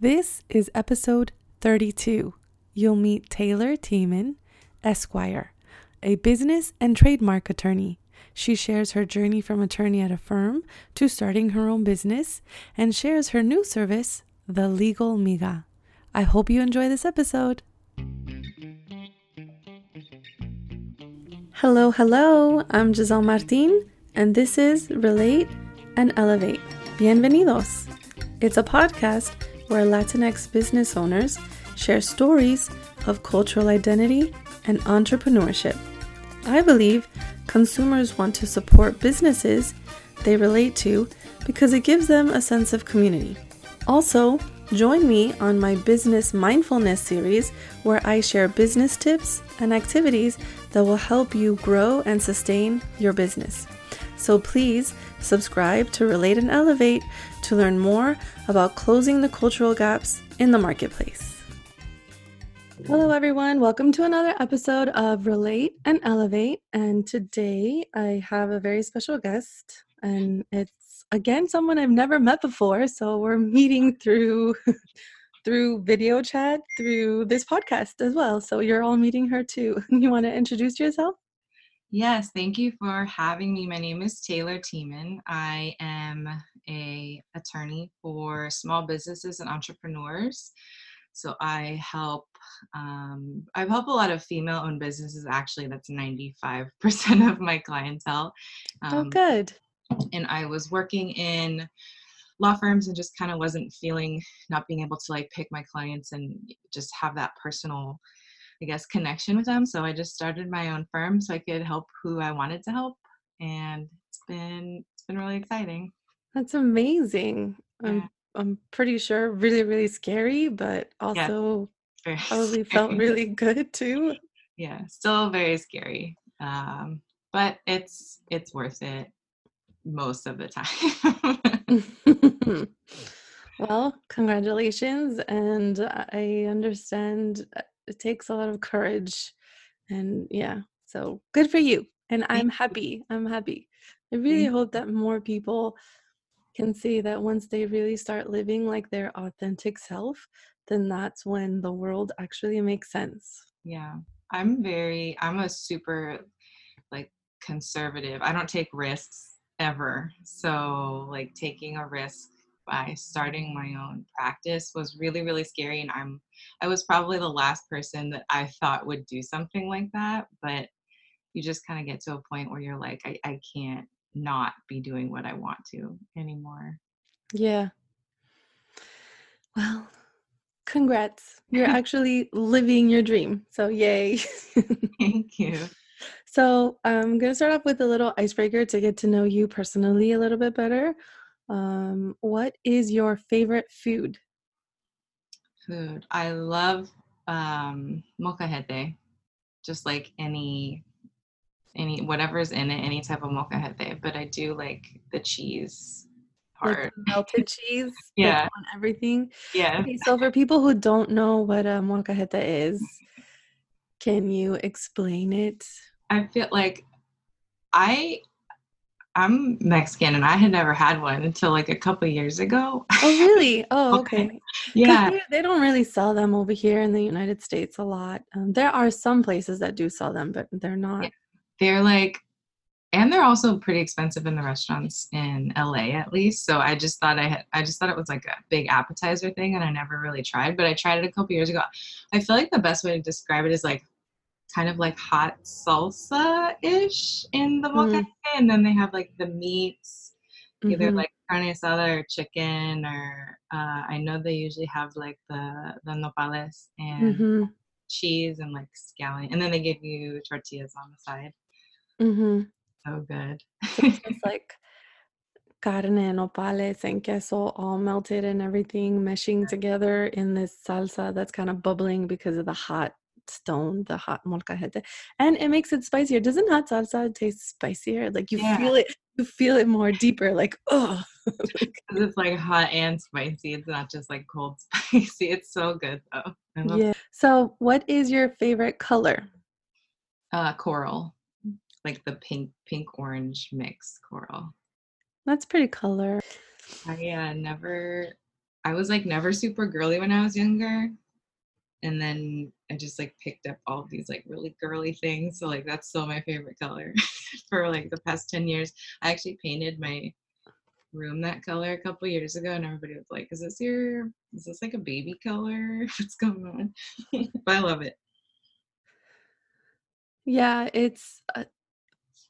This is episode 32. You'll meet Taylor Tiemann, Esquire, a business and trademark attorney. She shares her journey from attorney at a firm to starting her own business and shares her new service, The Legal Miga. I hope you enjoy this episode. Hello, hello. I'm Giselle Martin, and this is Relate and Elevate. Bienvenidos. It's a podcast where Latinx business owners share stories of cultural identity and entrepreneurship. I believe consumers want to support businesses they relate to because it gives them a sense of community. Also, join me on my Business Mindfulness series where I share business tips and activities that will help you grow and sustain your business. So please subscribe to Relate and Elevate to learn more about closing the cultural gaps in the marketplace. Hello, everyone. Welcome to another episode of Relate and Elevate. And today I have a very special guest, and it's again someone I've never met before. So we're meeting through. through video chat through this podcast as well so you're all meeting her too you want to introduce yourself Yes, thank you for having me. My name is Taylor Tiemann. I am a attorney for small businesses and entrepreneurs. So I help um, I help a lot of female-owned businesses. Actually, that's ninety-five percent of my clientele. Um, oh, good. And I was working in law firms and just kind of wasn't feeling not being able to like pick my clients and just have that personal I guess, connection with them. So I just started my own firm so I could help who I wanted to help, and it's been it's been really exciting. That's amazing. Yeah. I'm I'm pretty sure really really scary, but also yeah, probably felt really good too. Yeah, still very scary, um, but it's it's worth it most of the time. well, congratulations, and I understand uh, it takes a lot of courage and yeah so good for you and i'm happy i'm happy. I really hope that more people can see that once they really start living like their authentic self then that's when the world actually makes sense. Yeah i'm very i'm a super like conservative i don't take risks ever so like taking a risk by starting my own practice was really really scary and i'm i was probably the last person that i thought would do something like that but you just kind of get to a point where you're like I, I can't not be doing what i want to anymore. Yeah. Well congrats. You're actually living your dream so yay. Thank you. So i'm going to start off with a little icebreaker to get to know you personally a little bit better um, what is your favorite food? Food. I love um, molcajete. Just like any any whatever's in it, any type of molcajete. But I do like the cheese part. Like melted cheese. yeah. on everything. Yeah. Okay, so for people who don't know what a molcajete is, can you explain it? I feel like I I'm Mexican and I had never had one until like a couple years ago. Oh, really? Oh, okay. yeah. They, they, don't really sell them over here in the United States a lot. Um, there are some places that do sell them, but they're not. Yeah. They're like, and they're also pretty expensive in the restaurants in LA at least. So I just thought I had, I just thought it was like a big appetizer thing and I never really tried, but I tried it a couple years ago. I feel like the best way to describe it is like kind of like hot salsa ish in the molcajete, mm-hmm. and then they have like the meats, mm-hmm. either like carne asada or chicken, or uh, I know they usually have like the the nopales and mm-hmm. cheese and like scallion, and then they give you tortillas on the side. Mm-hmm. So good. it's like carne, nopales, and queso all melted and everything meshing together in this salsa that's kind of bubbling because of the hot stone, the hot molcajete, and it makes it spicier. Doesn't hot salsa taste spicier? Like you yeah. feel it, you feel it more deeper. Like oh, because it's like hot and spicy. It's not just like cold spicy. It's so good though. Yeah. So, what is your favorite color? Uh, coral, like the pink, pink orange mix coral. That's pretty color. I uh, never I was like never super girly when I was younger. And then I just like picked up all these like really girly things. So like that's still my favorite color for like the past 10 years. I actually painted my room that color a couple years ago and everybody was like, Is this your is this like a baby color? What's going on? but I love it. Yeah, it's uh,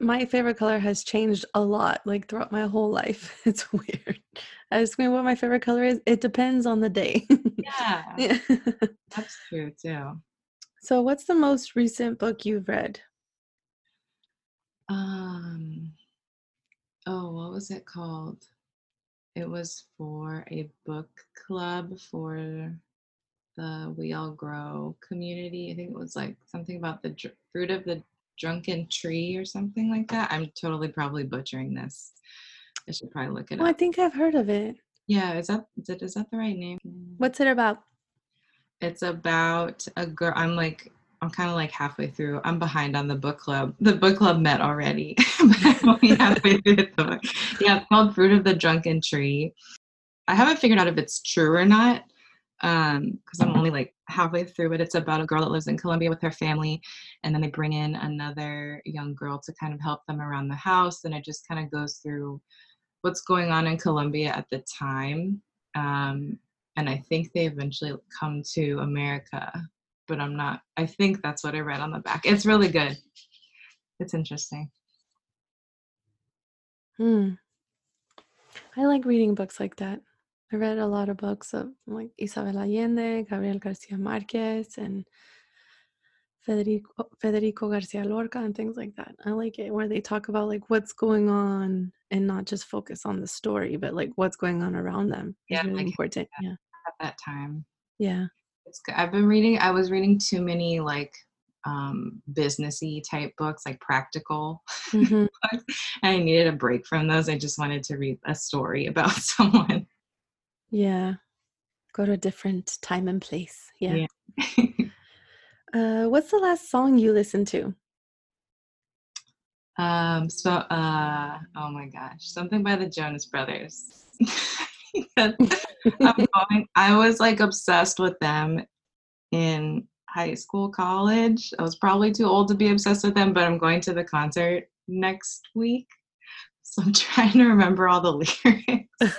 my favorite color has changed a lot, like throughout my whole life. It's weird. I Ask me what my favorite color is. It depends on the day. Yeah, yeah. that's true too. So, what's the most recent book you've read? Um, oh, what was it called? It was for a book club for the We All Grow community. I think it was like something about the dr- fruit of the drunken tree or something like that. I'm totally probably butchering this. I should probably look it up. Oh, I think I've heard of it. Yeah, is that is, it, is that the right name? What's it about? It's about a girl. I'm like I'm kind of like halfway through. I'm behind on the book club. The book club met already, but I'm only halfway through the book. Yeah, it's called Fruit of the Drunken Tree. I haven't figured out if it's true or not um because i'm only like halfway through but it's about a girl that lives in colombia with her family and then they bring in another young girl to kind of help them around the house and it just kind of goes through what's going on in colombia at the time um and i think they eventually come to america but i'm not i think that's what i read on the back it's really good it's interesting Hmm. I like reading books like that. I read a lot of books of like Isabel Allende, Gabriel Garcia Marquez, and Federico Federico Garcia Lorca and things like that. I like it where they talk about like what's going on and not just focus on the story, but like what's going on around them. Yeah, really important. Yeah. at that time Yeah. it's good. I've been reading. I was reading too many like um businessy type books, like practical Mhm. books. And I needed a break from those. I just wanted to read a story about someone. Yeah. Go to a different time and place. Yeah. Yeah. Uh, what's the last song you listened to? um. So. Uh. Oh my gosh. Something by the Jonas Brothers. I'm going, I was like obsessed with them in high school, college. I was probably too old to be obsessed with them, but I'm going to the concert next week. So I'm trying to remember all the lyrics.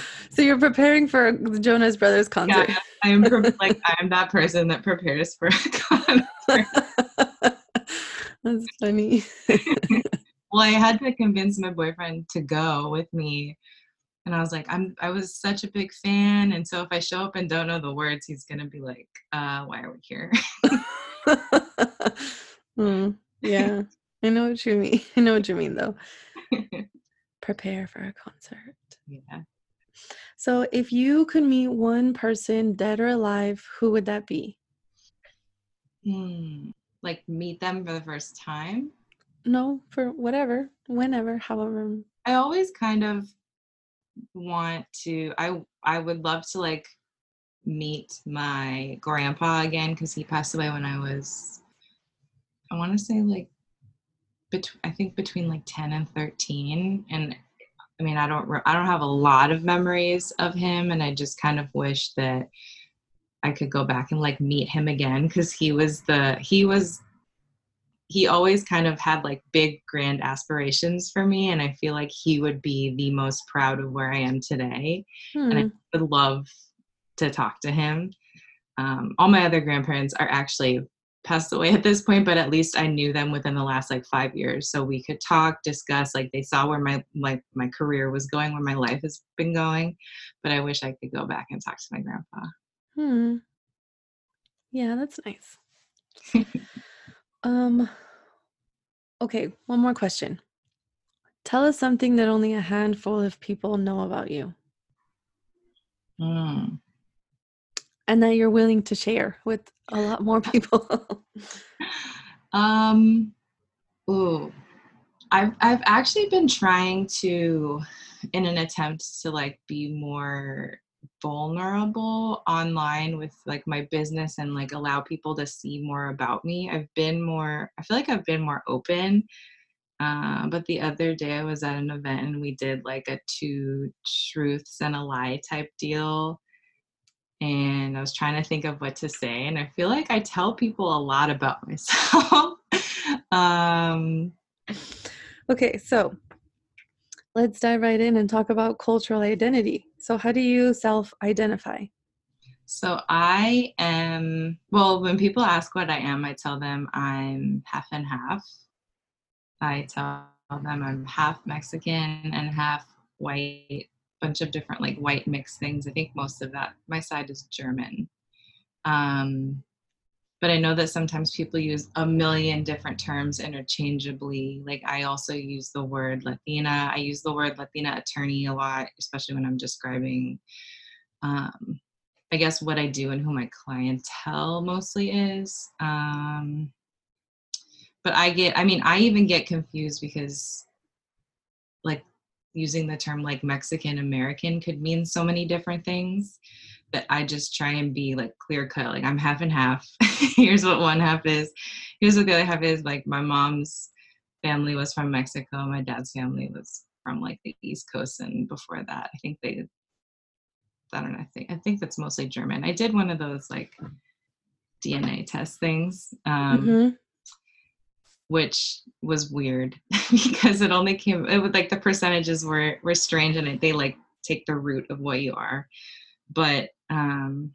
so you're preparing for the Jonas Brothers concert. Yeah, I am pre- like I'm that person that prepares for a concert. That's funny. Well, I had to convince my boyfriend to go with me. And I was like, I'm I was such a big fan. And so if I show up and don't know the words, he's gonna be like, uh, why are we here? Hmm, yeah, I know what you mean. I know what you mean, though. Prepare for a concert. yeah. So, if you could meet one person, dead or alive, who would that be? Hmm. Like meet them for the first time. No, for whatever, whenever, however. I always kind of want to I I would love to like meet my grandpa again because he passed away when I was I want to say like bet- I think between like 10 and 13 and I mean I don't re- I don't have a lot of memories of him and I just kind of wish that I could go back and like meet him again because he was the he was he always kind of had like big grand aspirations for me and I feel like he would be the most proud of where I am today Hmm. and I would love to talk to him. Um, all my other grandparents are actually passed away at this point, but at least I knew them within the last like five years, so we could talk, discuss. Like they saw where my like my career was going, where my life has been going. But I wish I could go back and talk to my grandpa. Hmm. Yeah, that's nice. um okay, one more question. Tell us something that only a handful of people know about you Hmm. And that you're willing to share with a lot more people. Um, ooh, I've I've actually been trying to, in an attempt to like be more vulnerable online with like my business and like allow people to see more about me. I've been more. I feel like I've been more open. Uh, but the other day I was at an event and we did like a two truths and a lie type deal. And I was trying to think of what to say. And I feel like I tell people a lot about myself. um, okay, so let's dive right in and talk about cultural identity. So, how do you self identify? So, I am, well, when people ask what I am, I tell them I'm half and half. I tell them I'm half Mexican and half white, bunch of different like white mixed things. I think most of that, my side is German. Um, but I know that sometimes people use a million different terms interchangeably. Like I also use the word Latina. I use the word Latina attorney a lot, especially when I'm describing, um, I guess, what I do and who my clientele mostly is. Um, but I get, I mean, I even get confused because, like, using the term like Mexican American could mean so many different things that I just try and be like clear cut. Like I'm half and half. Here's what one half is. Here's what the other half is. Like my mom's family was from Mexico. My dad's family was from like the East Coast, and before that, I think they. I don't know. I think I think that's mostly German. I did one of those like DNA test things, um, mm-hmm. Which was weird because it only came. It was like the percentages were were strange, and it, they like take the root of what you are but um,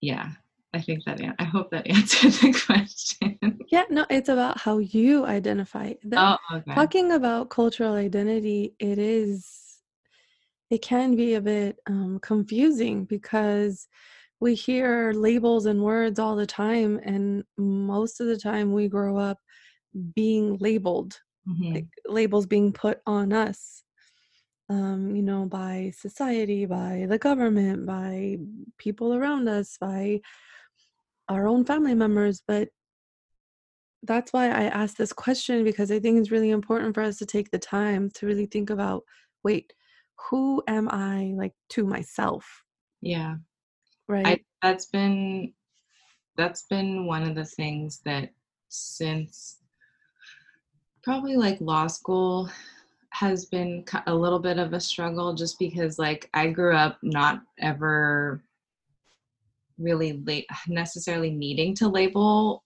yeah, I think that I hope that answered the question. Yeah, no, it's about how you identify. Oh, okay. Talking about cultural identity, it is, it can be a bit um, confusing because we hear labels and words all the time, and most of the time we grow up being labeled, mm-hmm. like labels being put on us um, you know, by society, by the government, by people around us, by our own family members. But that's why I asked this question because I think it's really important for us to take the time to really think about wait, who am I like to myself? Yeah. Right. I, that's been that's been one of the things that since probably like law school has been a little bit of a struggle just because like I grew up not ever really late necessarily needing to label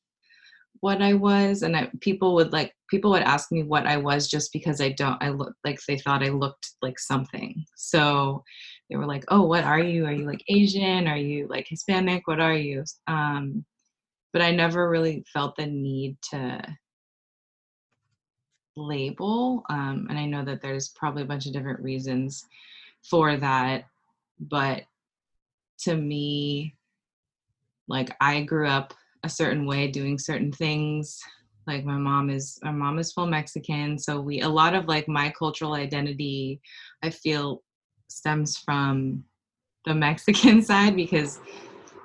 what I was and I, people would like people would ask me what I was just because I don't I look like they thought I looked like something. So they were like, "Oh, what are you? Are you like Asian? Are you like Hispanic? What are you?" Um but I never really felt the need to label. Um, and I know that there's probably a bunch of different reasons for that. But to me, like I grew up a certain way doing certain things. Like my mom is my mom is full Mexican. So we a lot of like my cultural identity I feel stems from the Mexican side because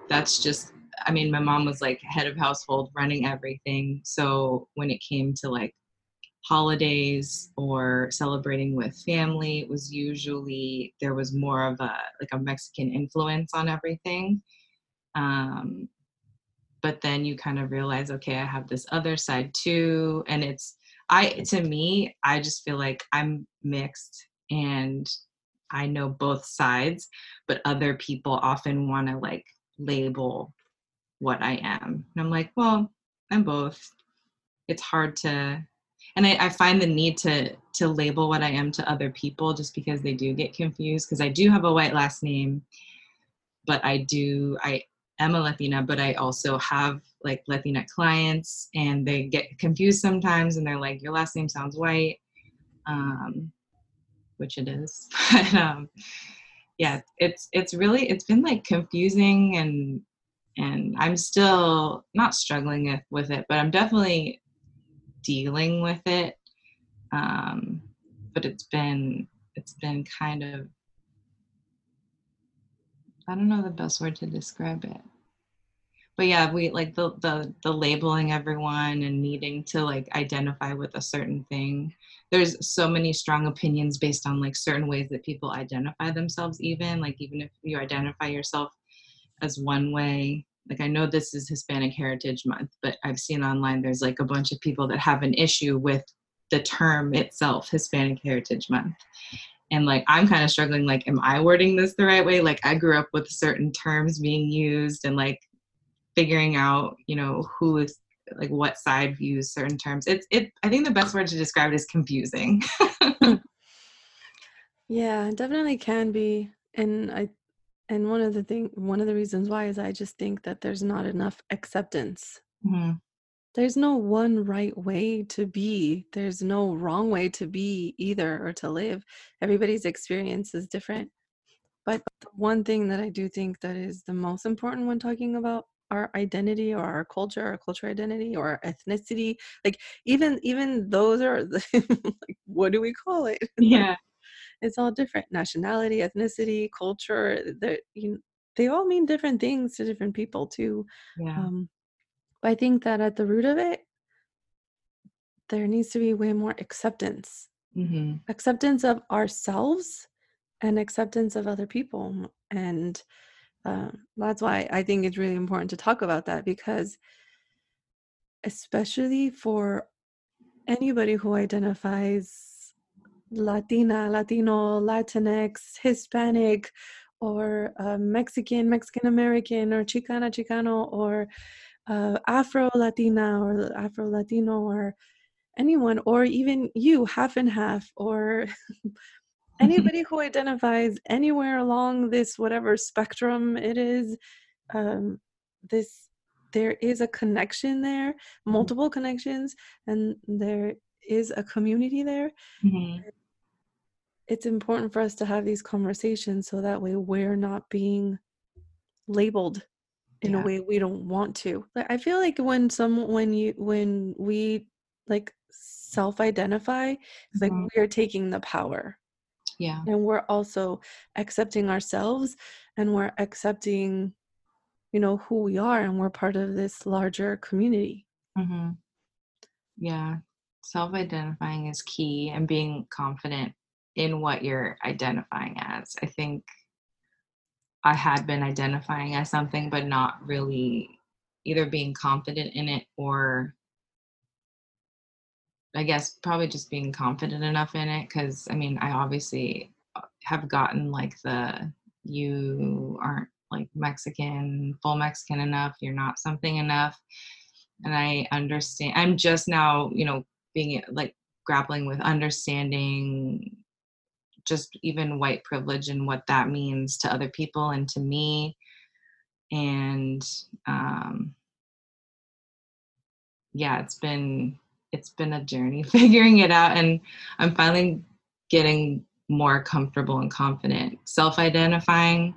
that's just I mean, my mom was like head of household running everything. So when it came to like holidays or celebrating with family it was usually there was more of a like a mexican influence on everything um, but then you kind of realize okay i have this other side too and it's i to me i just feel like i'm mixed and i know both sides but other people often want to like label what i am. And i'm like well i'm both. It's hard to and I, I, find the need to to label what I am to other people just because they do get confused because I do have a white last name, but I do I am a Latina, but I also have like Latina clients and they get confused sometimes and they're like, your last name sounds white, um, which it is. but um, yeah, it's it's really it's been like confusing and and I'm still not struggling with it, but I'm definitely dealing with it. Um, but it's been it's been kind of I don't know the best word to describe it. But yeah, we like the the the labeling everyone and needing to like identify with a certain thing. There's so many strong opinions based on like certain ways that people identify themselves even like even if you identify yourself as one way, like I know this is Hispanic Heritage Month, but I've seen online there's like a bunch of people that have an issue with the term itself, Hispanic Heritage Month. And like I'm kind of struggling like am I wording this the right way? Like I grew up with certain terms being used and like figuring out, you know, who is like what side views certain terms. It's it I think the best word to describe it is confusing. yeah, definitely can be. And I and one of the thing one of the reasons why is I just think that there's not enough acceptance. Mm-hmm. There's no one right way to be. There's no wrong way to be either or to live. Everybody's experience is different. But the one thing that I do think that is the most important when talking about our identity or our culture, our cultural identity or our ethnicity, like even even those are like what do we call it? Yeah it's all different nationality ethnicity culture they you they all mean different things to different people too yeah. um, but i think that at the root of it there needs to be way more acceptance mm-hmm. acceptance of ourselves and acceptance of other people and uh, that's why i think it's really important to talk about that because especially for anybody who identifies Latina, Latino, Latinx, Hispanic, or uh, Mexican, Mexican American, or Chicana, Chicano, or uh, Afro Latina, or Afro Latino, or anyone, or even you, half and half, or anybody who identifies anywhere along this whatever spectrum it is, um, this there is a connection there, mm-hmm. multiple connections, and there is a community there. Mm-hmm it's important for us to have these conversations so that way we're not being labeled in yeah. a way we don't want to i feel like when some when you when we like self-identify it's mm-hmm. like we're taking the power yeah and we're also accepting ourselves and we're accepting you know who we are and we're part of this larger community mm-hmm. yeah self-identifying is key and being confident in what you're identifying as. I think I had been identifying as something, but not really either being confident in it or I guess probably just being confident enough in it. Cause I mean, I obviously uh, have gotten like the you aren't like Mexican, full Mexican enough, you're not something enough. And I understand, I'm just now, you know, being like grappling with understanding just even white privilege and what that means to other people and to me and um yeah it's been it's been a journey figuring it out and i'm finally getting more comfortable and confident self-identifying.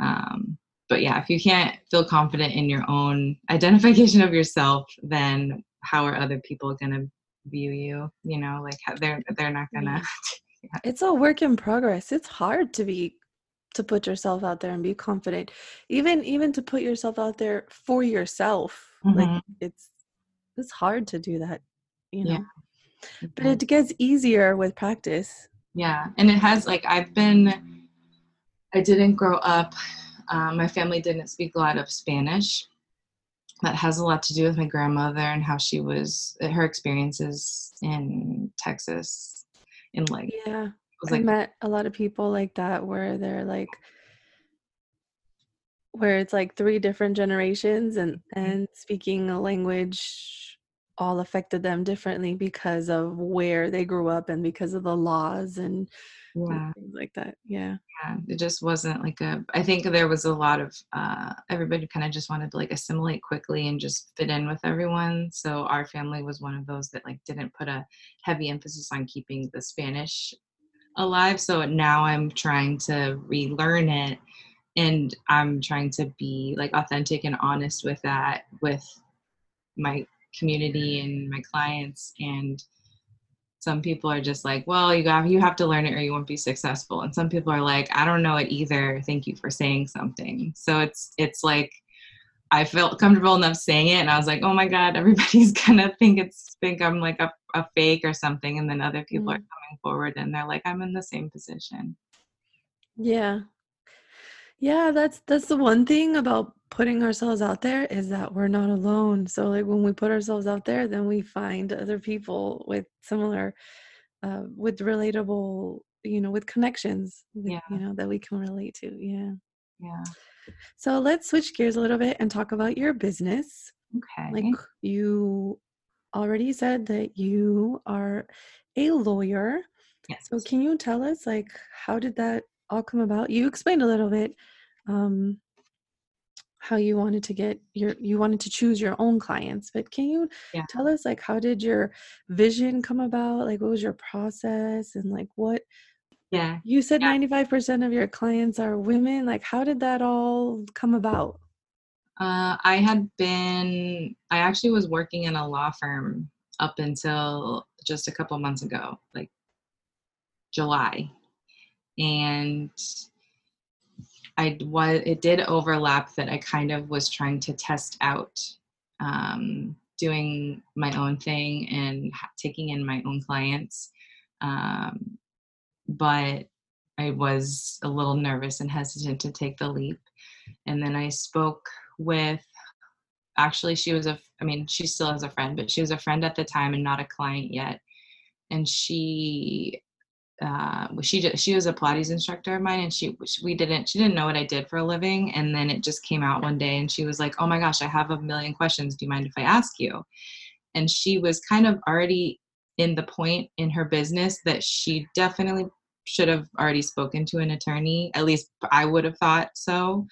Um, but yeah if you can't feel confident in your own identification of yourself then how are other people going to view you? You know like they're they're not gonna it's a work in progress. It's hard to be to put yourself out there and be confident even even to put yourself out there for yourself. Mm-hmm. like it's it's hard to do that you know yeah. but it gets easier with practice yeah and it has like i've been i didn't grow up um, my family didn't speak a lot of spanish that has a lot to do with my grandmother and how she was her experiences in texas in like yeah i like, met a lot of people like that where they're like where it's like three different generations and mm-hmm. and speaking a language all affected them differently because of where they grew up and because of the laws and yeah. things like that. Yeah. Yeah. It just wasn't like a, I think there was a lot of, uh, everybody kind of just wanted to like assimilate quickly and just fit in with everyone. So our family was one of those that like didn't put a heavy emphasis on keeping the Spanish alive. So now I'm trying to relearn it and I'm trying to be like authentic and honest with that with my community and my clients and some people are just like well you got you have to learn it or you won't be successful. And some people are like i don't know it either. Thank you for saying something. So it's it's like i felt comfortable enough saying it and i was like oh my god everybody's gonna think it's think i'm like a, a fake or something. And then other people mm. are coming forward and they're like i'm in the same position. Yeah Yeah, that's that's the one thing about putting ourselves out there is that we're not alone. So like when we put ourselves out there, then we find other people with similar uh with relatable, you know, with connections Yeah. you know, that we can relate to. Yeah. Yeah. So let's switch gears a little bit and talk about your business. Okay. Like you already said that you are a lawyer. yes. So can you tell us like how did that all come about? You explained a little bit um how you wanted to get your you wanted to choose your own clients, but can you Yeah. tell us like how did your vision come about? Like what was your process and like what Yeah. you said Yeah. 95% of your clients are women. Like how did that all come about? Uh, I had been, I actually was working in a law firm up until just a couple months ago, like July. And I was, it did overlap that I kind of was trying to test out um, doing my own thing and taking in my own clients. Um, but I was a little nervous and hesitant to take the leap. And then I spoke with actually she was a i mean she still is a friend but she was a friend at the time and not a client yet and she uh she just she was a pilates instructor of mine and she we didn't she didn't know what i did for a living and then it just came out one day and she was like oh my gosh i have a million questions. Do you mind if i ask you? And she was kind of already in the point in her business that she definitely should have already spoken to an attorney at least i would have thought so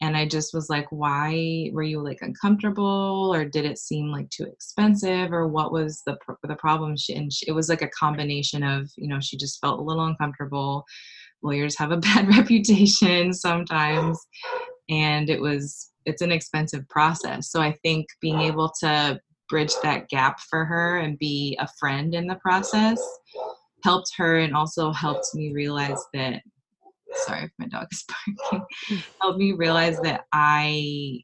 and i just was like why were you like uncomfortable or did it seem like too expensive or what was the pr- the problem? She, and she, it was like a combination of you know she just felt a little uncomfortable. Lawyers have a bad reputation sometimes and it was it's an expensive process. So i think being able to bridge that gap for her and be a friend in the process helped her and also helped me realize that sorry if my dog is barking. Helped me realize that i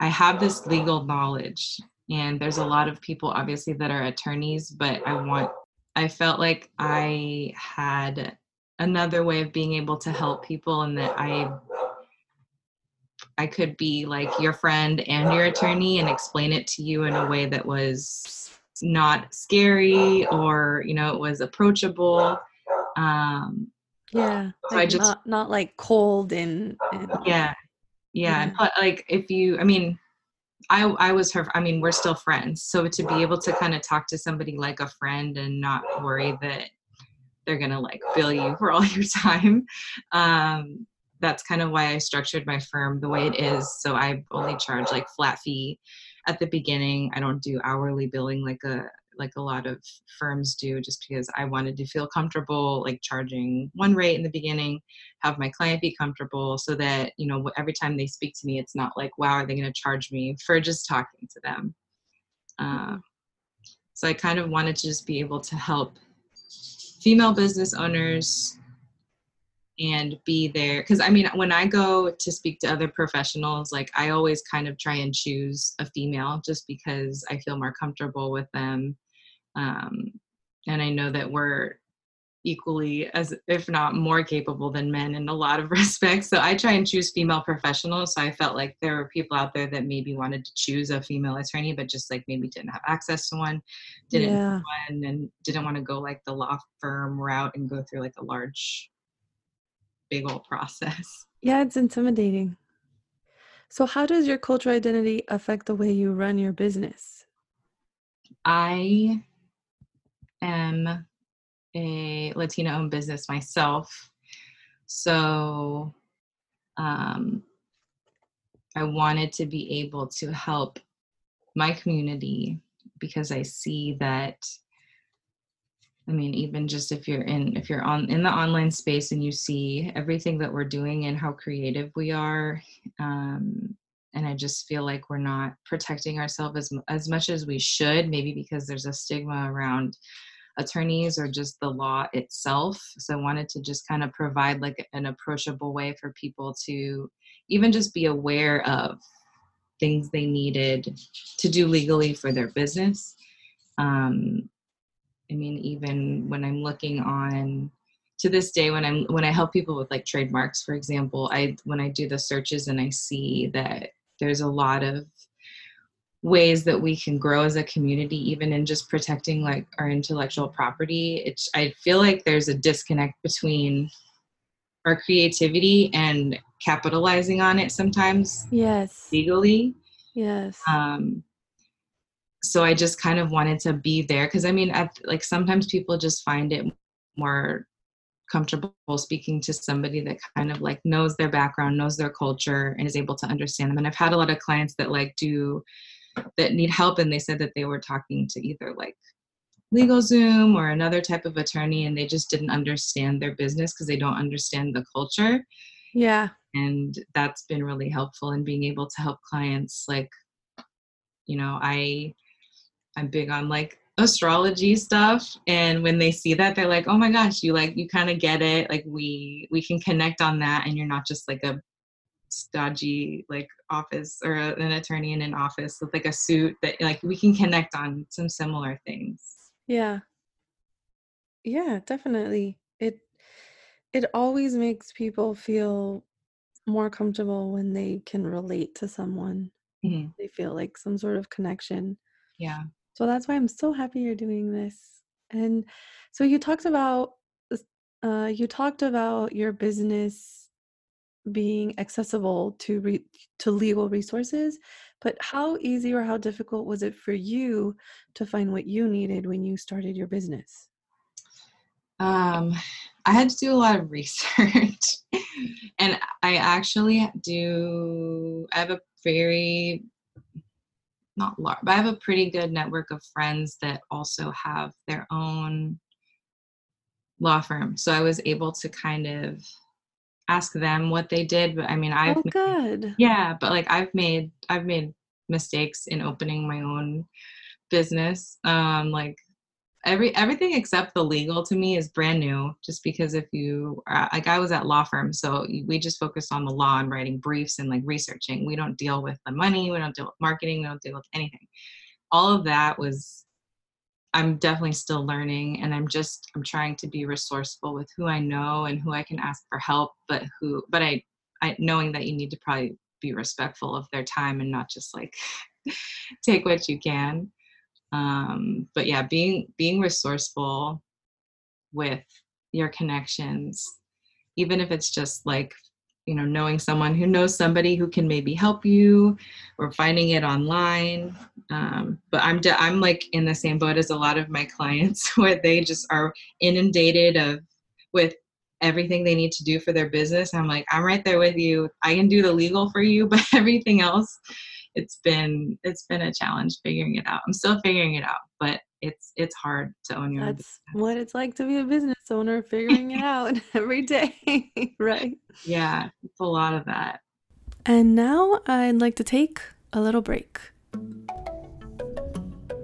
i have this legal knowledge and there's a lot of people obviously that are attorneys but i want i felt like i had another way of being able to help people and that i i could be like your friend and your attorney and explain it to you in a way that was not scary or you know it was approachable. Um Yeah. So I just- not not like cold and, and yeah yeah put, like if you i mean i i was her i mean we're still friends so to be able to kind of talk to somebody like a friend and not worry that they're gonna like bill you for all your time um that's kind of why i structured my firm the way it is so i only charge like flat fee at the beginning i don't do hourly billing like a like a lot of firms do just because i wanted to feel comfortable like charging one rate in the beginning have my client be comfortable so that you know every time they speak to me it's not like wow are they going to charge me for just talking to them? Uh, so i kind of wanted to just be able to help female business owners and be there. Because i mean when i go to speak to other professionals like i always kind of try and choose a female just because i feel more comfortable with them. Um, and i know that we're equally as if not more capable than men in a lot of respects. So i try and choose female professionals. So i felt like there were people out there that maybe wanted to choose a female attorney but just like maybe didn't have access to one didn't yeah. one and didn't want to go like the law firm route and go through like a large big old process Yeah, it's intimidating. So how does your cultural identity affect the way you run your business? i am a latina owned business myself so um, i wanted to be able to help my community because i see that I mean, even just if you're in if you're on in the online space and you see everything that we're doing and how creative we are, um, and I just feel like we're not protecting ourselves as as much as we should. Maybe because there's a stigma around attorneys or just the law itself. So I wanted to just kind of provide like an approachable way for people to even just be aware of things they needed to do legally for their business. Um, I mean, even when I'm looking on to this day when i'm when i help people with like trademarks for example i when i do the searches and i see that there's a lot of ways that we can grow as a community even in just protecting like our intellectual property it's i feel like there's a disconnect between our creativity and capitalizing on it sometimes yes. legally. Yes. Um so i just kind of wanted to be there because i mean at, like sometimes people just find it more comfortable speaking to somebody that kind of like knows their background knows their culture and is able to understand them. And i've had a lot of clients that like do that need help and they said that they were talking to either like LegalZoom or another type of attorney and they just didn't understand their business because they don't understand the culture. Yeah. And that's been really helpful in being able to help clients like you know i i'm big on like astrology stuff and when they see that they're like oh my gosh you like you kind of get it like we we can connect on that and you're not just like a stodgy like office or a, an attorney in an office with like a suit that like we can connect on some similar things. Yeah. Yeah definitely. It it always makes people feel more comfortable when they can relate to someone. Mm-hmm. they feel like some sort of connection. Yeah so that's why I'm so happy you're doing this. And so you talked about uh, you talked about your business being accessible to re- to legal resources, but how easy or how difficult was it for you to find what you needed when you started your business? Um, I had to do a lot of research, and I actually do. I have a very not large, but I have a pretty good network of friends that also have their own law firm. So I was able to kind of ask them what they did. But I mean, I've oh, good. Made, yeah, but like I've made I've made mistakes in opening my own business. Um, like every everything except the legal to me is brand new just because if you uh, like i was at law firm so we just focus on the law and writing briefs and like researching. We don't deal with the money we don't deal with marketing we don't deal with anything. All of that was i'm definitely still learning and i'm just i'm trying to be resourceful with who i know and who i can ask for help but who but i i knowing that you need to probably be respectful of their time and not just like take what you can um, but yeah being being resourceful with your connections even if it's just like you know knowing someone who knows somebody who can maybe help you or finding it online. Um, but i'm de- i'm like in the same boat as a lot of my clients where they just are inundated of with everything they need to do for their business. I'm like i'm right there with you. I can do the legal for you but everything else it's been it's been a challenge figuring it out. I'm still figuring it out, but it's it's hard to own your That's what it's like to be a business owner, figuring it out every day, right? Yeah, it's a lot of that. And now I'd like to take a little break.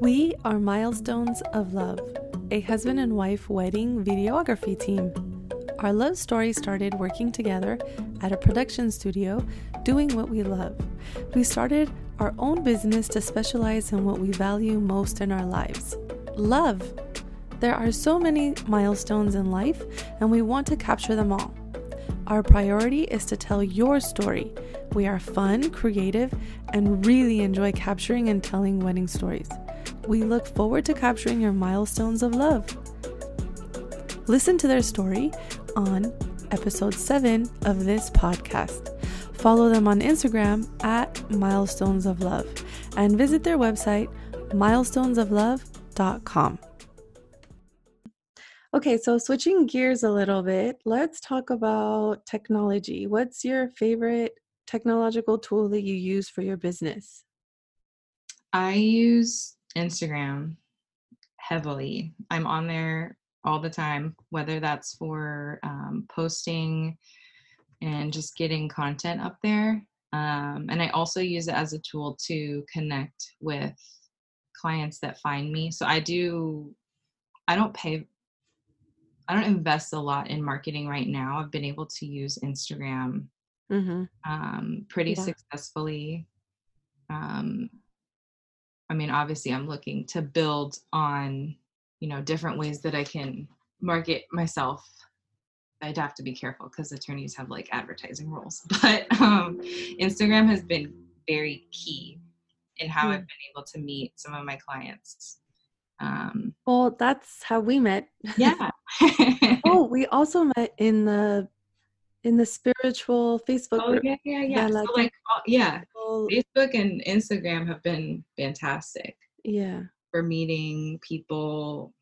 We are Milestones of Love, a husband and wife wedding videography team. Our love story started working together at a production studio doing what we love. We started our own business to specialize in what we value most in our lives love. There are so many milestones in life, and we want to capture them all. Our priority is to tell your story. We are fun, creative, and really enjoy capturing and telling wedding stories. We look forward to capturing your milestones of love. Listen to their story on episode 7 of this podcast. Follow them on Instagram at Milestones of Love and visit their website, milestonesoflove.com. Okay, so switching gears a little bit, let's talk about technology. What's your favorite technological tool that you use for your business? I use Instagram heavily. I'm on there all the time, whether that's for um, posting and just getting content up there. Um, and I also use it as a tool to connect with clients that find me. So I do, I don't pay, I don't invest a lot in marketing right now. I've been able to use Instagram mm-hmm. um, pretty yeah. successfully. Um, I mean, obviously, I'm looking to build on you know different ways that i can market myself I'd have to be careful because attorneys have like advertising rules. But um, Instagram has been very key in how I've been able to meet some of my clients. Um, well, that's how we met. Yeah. oh, we also met in the in the spiritual Facebook oh, group. Yeah, yeah, yeah. So like, yeah, Facebook and Instagram have been fantastic. Yeah. For meeting people,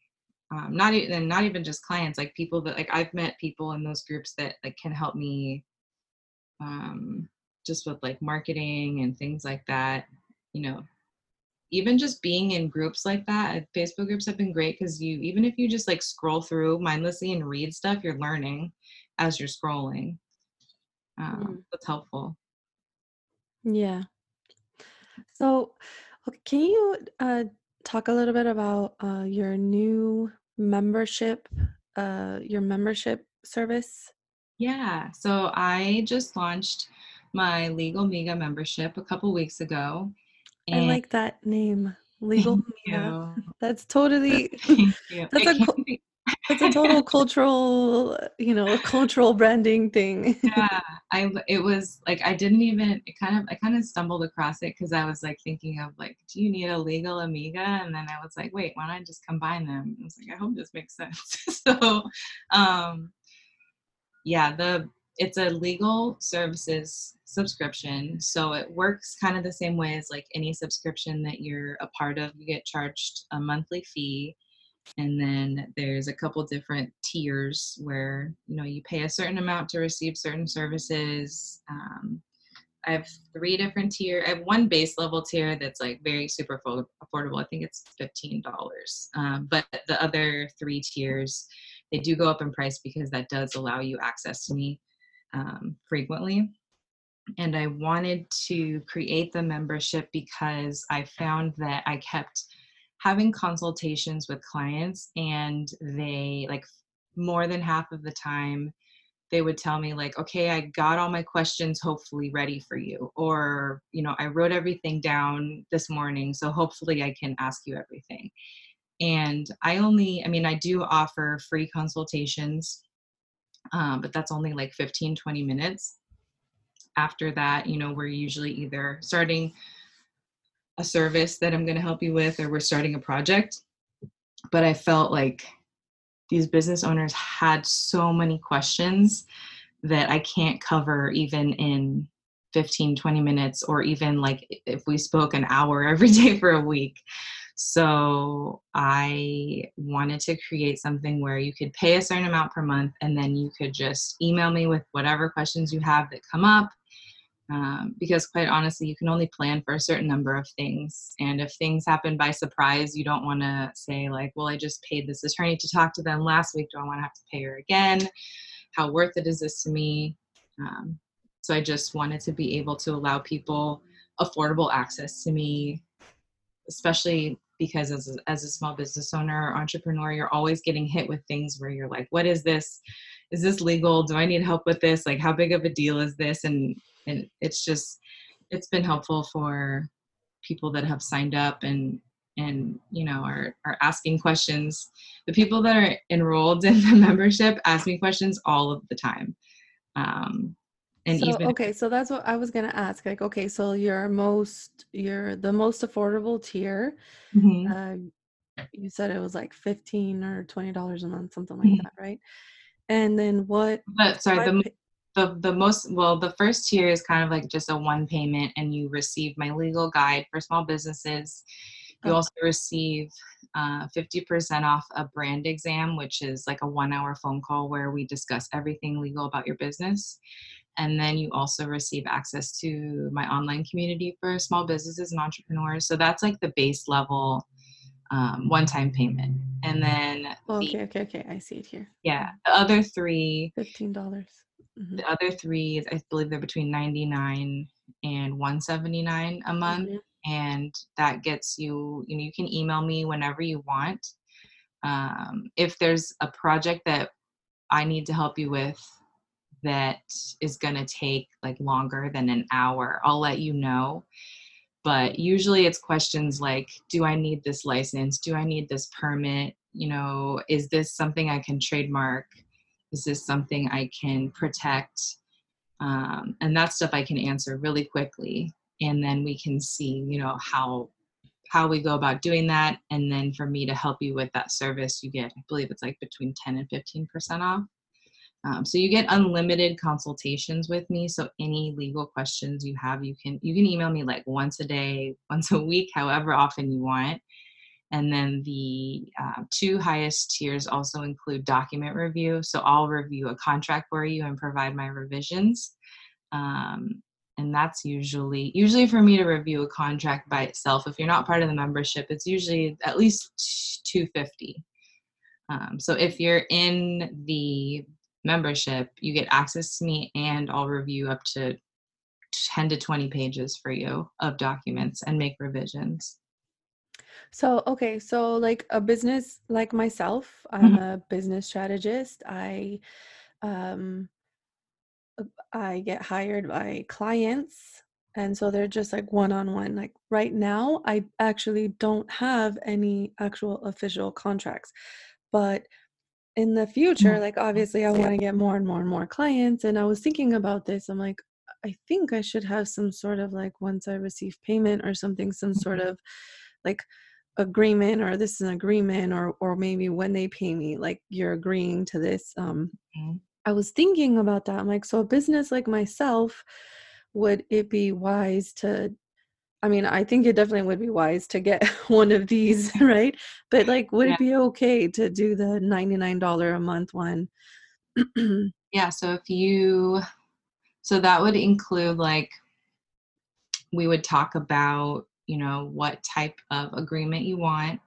um, not even not even just clients, like people that like I've met people in those groups that like can help me, um, just with like marketing and things like that. You know, even just being in groups like that, uh, Facebook groups have been great because you even if you just like scroll through mindlessly and read stuff, you're learning as you're scrolling. Um, mm. That's helpful. Yeah. So, can you uh, talk a little bit about uh, your new membership, uh, your membership service? Yeah. So I just launched my Legal Miga membership a couple weeks ago. I like that name, Legal Miga. That's totally. That's a it's a total cultural you know a cultural branding thing. Yeah i it was like i didn't even it kind of i kind of stumbled across it because i was like thinking of like do you need a legal amiga? And then i was like wait why don't i just combine them? I was like i hope this makes sense. So um yeah the it's a legal services subscription so it works kind of the same way as like any subscription that you're a part of you get charged a monthly fee and then there's a couple different tiers where you know you pay a certain amount to receive certain services um, i have three different tier i have one base level tier that's like very super affordable i think it's $15 um, but the other three tiers they do go up in price because that does allow you access to me um, frequently. And i wanted to create the membership because i found that i kept having consultations with clients and they like more than half of the time they would tell me like okay i got all my questions hopefully ready for you or you know i wrote everything down this morning so hopefully i can ask you everything. And i only i mean i do offer free consultations um, but that's only like 15 20 minutes. After that you know we're usually either starting a service that I'm going to help you with or we're starting a project. But I felt like these business owners had so many questions that I can't cover even in 15, 20 minutes, or even like if we spoke an hour every day for a week. So I wanted to create something where you could pay a certain amount per month and then you could just email me with whatever questions you have that come up um, because quite honestly you can only plan for a certain number of things and if things happen by surprise you don't want to say like well i just paid this attorney to talk to them last week. Do i want to have to pay her again? How worth it is this to me? Um, so i just wanted to be able to allow people affordable access to me especially because as a, as a small business owner or entrepreneur you're always getting hit with things where you're like what is this? Is this legal? Do i need help with this? Like how big of a deal is this? And and it's just it's been helpful for people that have signed up and and you know are are asking questions the people that are enrolled in the membership ask me questions all of the time um and so, even okay so that's what i was gonna ask like okay so your most you're the most affordable tier mm-hmm. uh, you said it was like 15 or 20 dollars a month something like mm-hmm. that right and then what but sorry the the the most well the first tier is kind of like just a one payment and you receive my legal guide for small businesses. You also receive uh, 50% off a brand exam which is like a one hour phone call where we discuss everything legal about your business. And then you also receive access to my online community for small businesses and entrepreneurs. So that's like the base level um, one-time payment. And then okay the, okay okay i see it here. Yeah the other three $15 Mm-hmm. The other three, I believe they're between 99 and 179 a month. Mm-hmm. And that gets you, you know, you can email me whenever you want. Um, if there's a project that I need to help you with that is going to take like longer than an hour, I'll let you know. But usually it's questions like Do I need this license? Do I need this permit? You know, is this something I can trademark? Is this something i can protect? Um, and that stuff i can answer really quickly. And then we can see you know how how we go about doing that. And then for me to help you with that service you get i believe it's like between 10 and 15 percent off. Um, so you get unlimited consultations with me. So any legal questions you have you can you can email me like once a day once a week however often you want and then the uh, two highest tiers also include document review. So i'll review a contract for you and provide my revisions. Um, and that's usually usually for me to review a contract by itself. If you're not part of the membership it's usually at least 250 um, so if you're in the membership you get access to me and i'll review up to 10 to 20 pages for you of documents and make revisions so okay so like a business like myself i'm mm-hmm. a business strategist i um I get hired by clients and so they're just like one on one like right now I actually don't have any actual official contracts but in the future mm-hmm. like obviously I want to get more and more and more clients and I was thinking about this I'm like I think I should have some sort of like once I receive payment or something some sort mm-hmm. of like agreement or this is an agreement or or maybe when they pay me like you're agreeing to this um mm-hmm. I was thinking about that. I'm like, so a business like myself, would it be wise to? I mean, I think it definitely would be wise to get one of these, right? But like, would yeah. it be okay to do the $99 a month one? yeah. So if you, so that would include like, we would talk about, you know, what type of agreement you want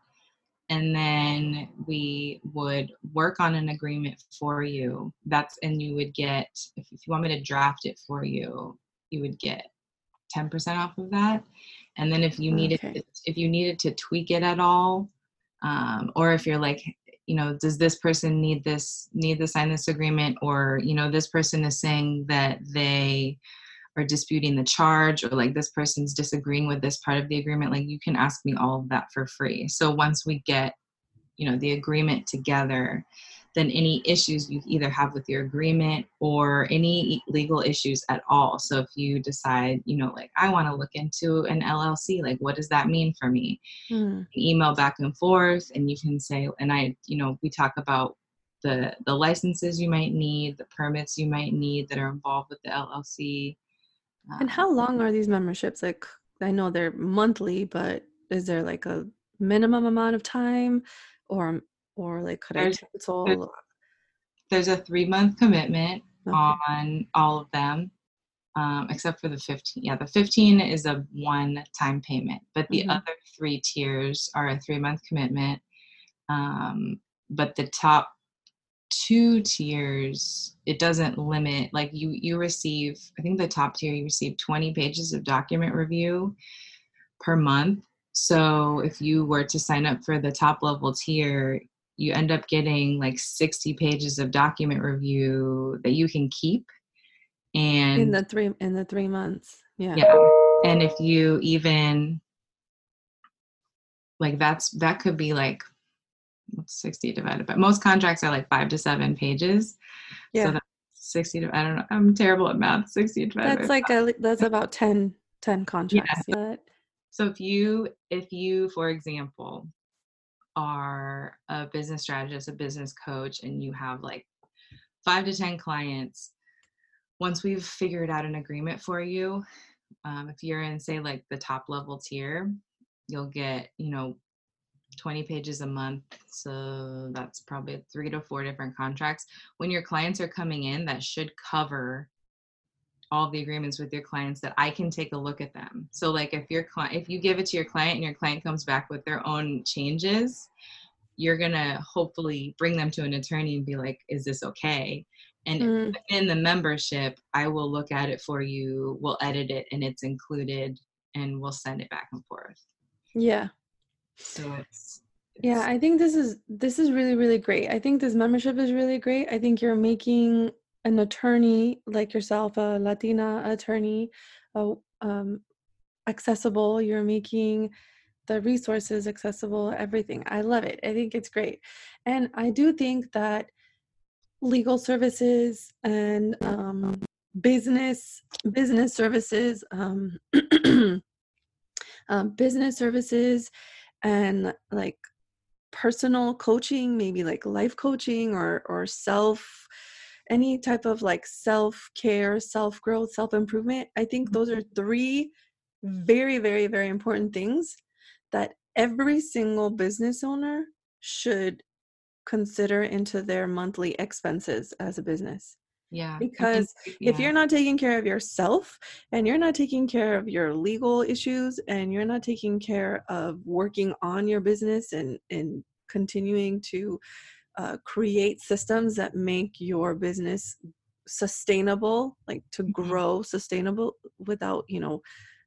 and then we would work on an agreement for you. That's and you would get if, if you want me to draft it for you you would get 10% off of that. And then if you needed okay. to, if you needed to tweak it at all um, or if you're like you know does this person need this need to sign this agreement? Or you know this person is saying that they or disputing the charge or like this person's disagreeing with this part of the agreement like you can ask me all of that for free. So once we get you know the agreement together then any issues you either have with your agreement or any legal issues at all. So if you decide you know like i want to look into an llc like what does that mean for me? Mm. email back and forth and you can say and i you know we talk about the the licenses you might need the permits you might need that are involved with the llc and how long are these memberships? Like, I know they're monthly, but is there like a minimum amount of time, or or like could there's, I cancel? There's, there's a three month commitment okay. on all of them, um, except for the 15. Yeah, the 15 is a one time payment, but the mm-hmm. other three tiers are a three month commitment. Um, but the top two tiers it doesn't limit like you you receive i think the top tier you receive 20 pages of document review per month. So if you were to sign up for the top level tier you end up getting like 60 pages of document review that you can keep and in the three in the three months yeah. Yeah and if you even like that's that could be like 60 divided by most contracts are like five to seven pages. Yeah. So that's 60 to, I don't know. I'm terrible at math. 60 divided That's like a, that's about 10, 10 contracts. Yeah. So if you, if you, for example, are a business strategist, a business coach, and you have like five to 10 clients, once we've figured out an agreement for you, um, if you're in, say, like the top level tier, you'll get, you know, 20 pages a month. So that's probably three to four different contracts. When your clients are coming in, that should cover all the agreements with your clients that I can take a look at them. So like if your client if you give it to your client and your client comes back with their own changes, you're going to hopefully bring them to an attorney and be like is this okay? And mm. in the membership, I will look at it for you, we'll edit it and it's included and we'll send it back and forth. Yeah so it's, it's yeah i think this is this is really really great. I think this membership is really great. I think you're making an attorney like yourself a latina attorney uh, um, accessible. You're making the resources accessible everything. I love it. I think it's great. And i do think that legal services and um, business business services um, um, business services and like personal coaching maybe like life coaching or or self any type of like self care self growth self improvement i think those are mm-hmm. three very very very important things that every single business owner should consider into their monthly expenses as a business yeah because think, if you're not taking care of yourself and you're not taking care of your legal issues and you're not taking care of working on your business and and continuing to uh, create systems that make your business sustainable like to Mhm. grow sustainable without you know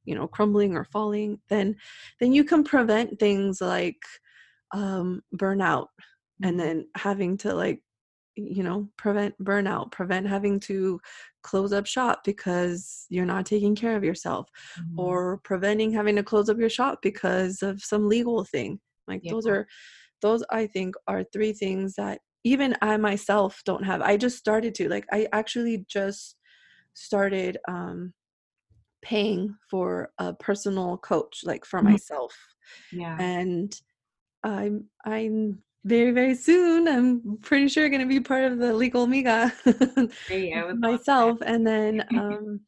you know crumbling or falling then then you can prevent things like um burnout and Mhm. then having to like you know prevent burnout prevent having to close up shop because you're not taking care of yourself Mhm. or preventing having to close up your shop because of some legal thing like Yeah. those are those i think are three things that even i myself don't have i just started to like i actually just started um paying for a personal coach like for Mhm. myself yeah and i'm i'm very very soon. I'm pretty sure going to be part of the legal miga Great, I would love that. myself. And then um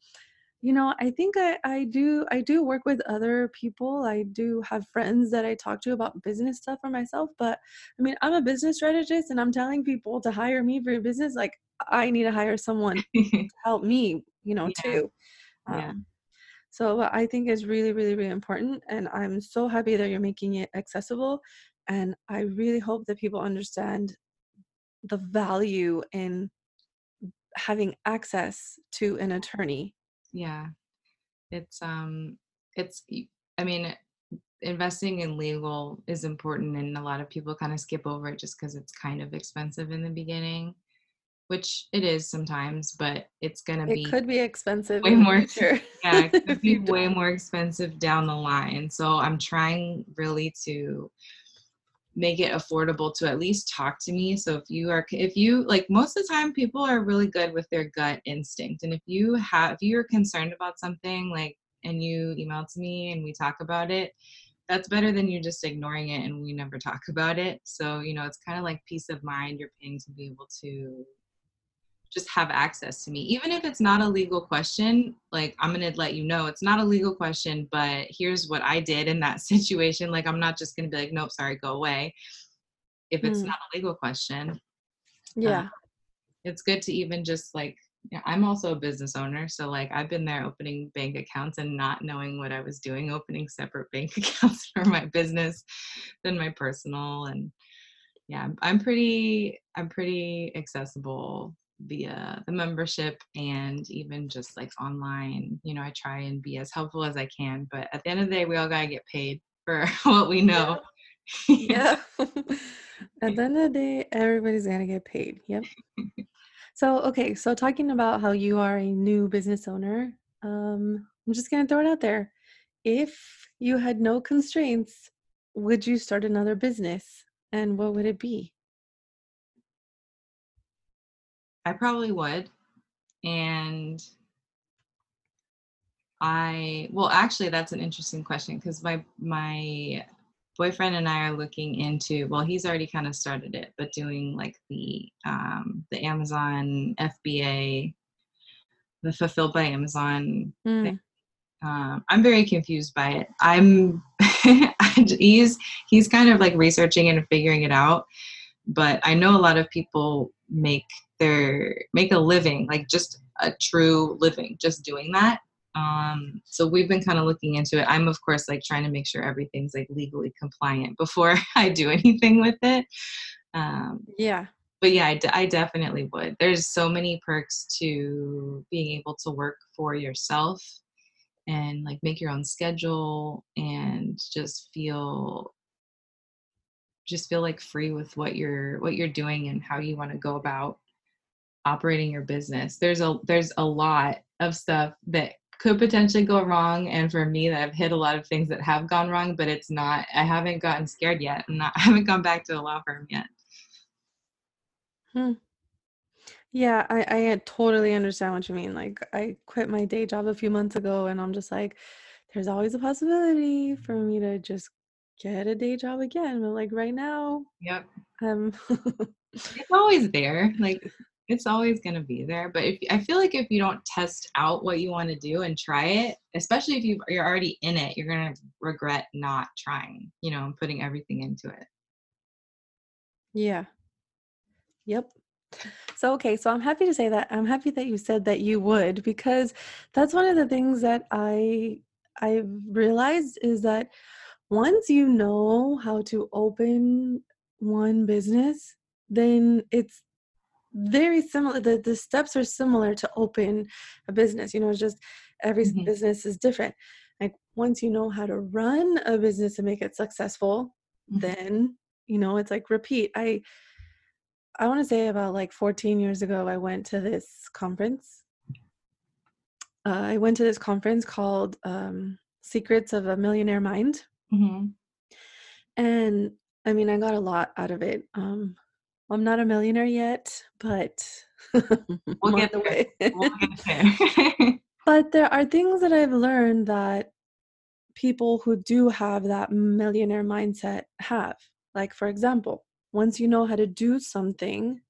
you know i think I, I do i do work with other people. I do have friends that i talk to about business stuff for myself. But i mean i'm a business strategist and i'm telling people to hire me for your business. Like i need to hire someone to help me you know Yeah. too. Yeah. um, so i think is really really really important. And i'm so happy that you're making it accessible and i really hope that people understand the value in having access to an attorney. Yeah. It's um it's i mean investing in legal is important and a lot of people kind of skip over it just because it's kind of expensive in the beginning which it is sometimes but it's gonna it be could be expensive way more future. Yeah it could be way more expensive down the line so i'm trying really to make it affordable to at least talk to me. So if you are if you like most of the time people are really good with their gut instinct. And if you have if you're concerned about something like and you email to me and we talk about it that's better than you just ignoring it and we never talk about it. So you know it's kind of like peace of mind you're paying to be able to just have access to me. Even if it's not a legal question like i'm going to let you know it's not a legal question but here's what i did in that situation. Like i'm not just going to be like nope sorry go away. If it's Mm. not a legal question yeah. it's good to even just like yeah, i'm also a business owner so like i've been there opening bank accounts and not knowing what i was doing opening separate bank accounts for my business than my personal and yeah i'm pretty i'm pretty accessible via the membership and even just like online you know i try and be as helpful as i can but at the end of the day we all got to get paid for what we know. Yeah. At the end of the day everybody's gonna get paid. Yep. So okay so talking about how you are a new business owner um i'm just gonna throw it out there. If you had no constraints would you start another business? And what would it be I probably would. And I well actually that's an interesting question because my my boyfriend and I are looking into well he's already kind of started it but doing like the um the Amazon FBA the fulfilled by Amazon Mm, um, I'm very confused by it. I'm he's he's kind of like researching and figuring it out, but I know a lot of people make their make a living, like just a true living, just doing that. Um, so we've been kind of looking into it. I'm of course like trying to make sure everything's like legally compliant before I do anything with it. Um, yeah but yeah, I, d- I definitely would. There's so many perks to being able to work for yourself and like make your own schedule and just feel just feel like free with what you're what you're doing and how you want to go about operating your business. There's a there's a lot of stuff that could potentially go wrong and for me that I've hit a lot of things that have gone wrong but it's not I haven't gotten scared yet and not, I haven't gone back to the law firm yet. Hmm. Yeah, I, I totally understand what you mean. Like, I quit my day job a few months ago, and I'm just like, there's always a possibility for me to just get a day job again. But like right now, Yep. um, It's always there. Like it's always going to be there. But if I feel like if you don't test out what you want to do and try it, especially if you you're already in it, you're going to regret not trying, you know, and putting everything into it. yeah, yep. So, okay, so I'm happy to say that. I'm happy that you said that you would because that's one of the things that I I've realized is that once you know how to open one business, then it's very similar. The, the steps are similar to open a business. You know, it's just every Mhm. business is different. Like once you know how to run a business and make it successful, Mhm. then you know it's like repeat. I I want to say about like 14 years ago, I went to this conference. Uh, I went to this conference called um, Secrets of a Millionaire Mind. Mhm. And I mean, I got a lot out of it. Um, I'm not a millionaire yet, but We'll get the way. We'll get there. but there are things that I've learned that people who do have that millionaire mindset have. Like, for example, once you know how to do something,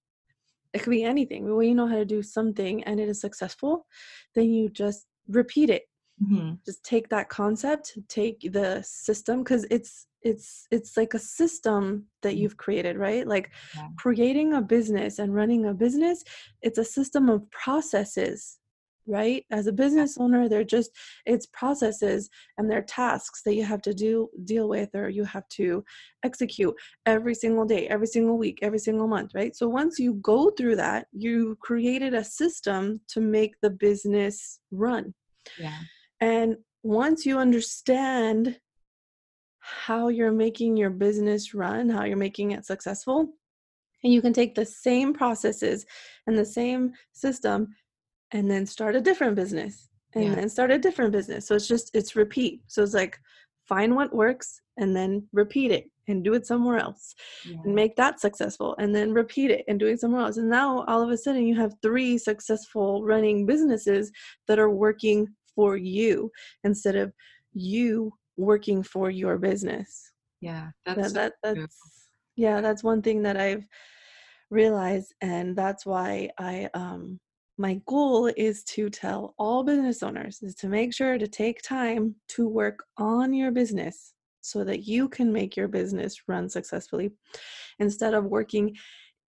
it could be anything, but when you know how to do something and it is successful, then you just repeat it Mhm. just take that concept take the system because it's it's it's like a system that Mm. you've created right like Yeah. creating a business and running a business it's a system of processes right as a business owner they're just it's processes and they're tasks that you have to do deal with or you have to execute every single day every single week every single month right so once you go through that you created a system to make the business run Yeah. and once you understand how you're making your business run, how you're making it successful, and you can take the same processes and the same system and then start a different business and Yeah. then start a different business. So it's just, it's repeat. So it's like find what works and then repeat it and do it somewhere else Yeah. and make that successful and then repeat it and do it somewhere else. And now all of a sudden you have three successful running businesses that are working for you instead of you working for your business. Yeah. That's that true. that's yeah, that's one thing that I've realized and that's why I um my goal is to tell all business owners is to make sure to take time to work on your business so that you can make your business run successfully instead of working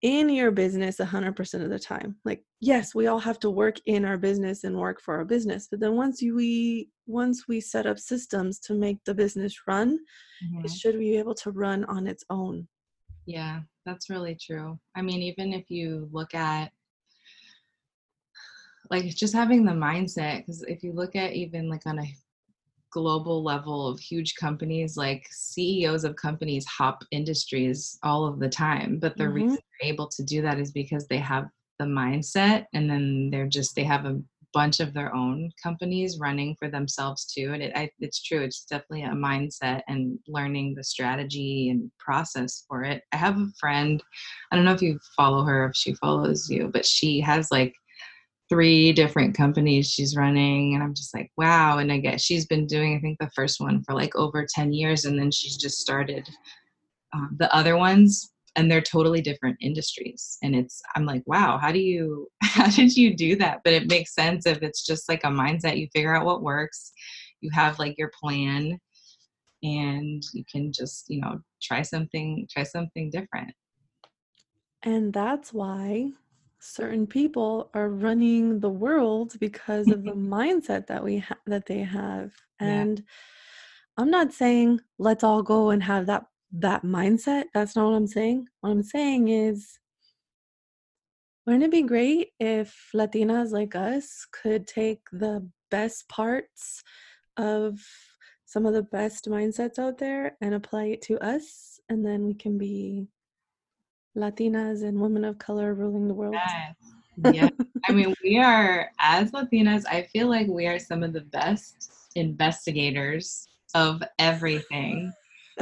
in your business 100% of the time. Like yes, we all have to work in our business and work for our business, but then once we once we set up systems to make the business run, Mhm. it should be able to run on its own. Yeah, that's really true. I mean, even if you look at like just having the mindset, because if you look at even like on a global level of huge companies, like CEOs of companies hop industries all of the time. But the Mhm. reason they're able to do that is because they have the mindset and then they're just, they have a bunch of their own companies running for themselves too. And it, I, it's true. It's definitely a mindset and learning the strategy and process for it. I have a friend, I don't know if you follow her, if she follows you, but she has like three different companies she's running and i'm just like wow. And i guess she's been doing i think the first one for like over 10 years and then she's just started um, the other ones and they're totally different industries. And it's i'm like wow how do you how did you do that? But it makes sense if it's just like a mindset you figure out what works you have like your plan and you can just you know try something try something different. And that's why certain people are running the world because of the mindset that we ha- that they have. Yeah. And I'm not saying let's all go and have that that mindset. That's not what I'm saying. What I'm saying is wouldn't it be great if Latinas like us could take the best parts of some of the best mindsets out there and apply it to us and then we can be Latinas and women of color ruling the world. Yes. Yeah. I mean, we are, as Latinas, I feel like we are some of the best investigators of everything.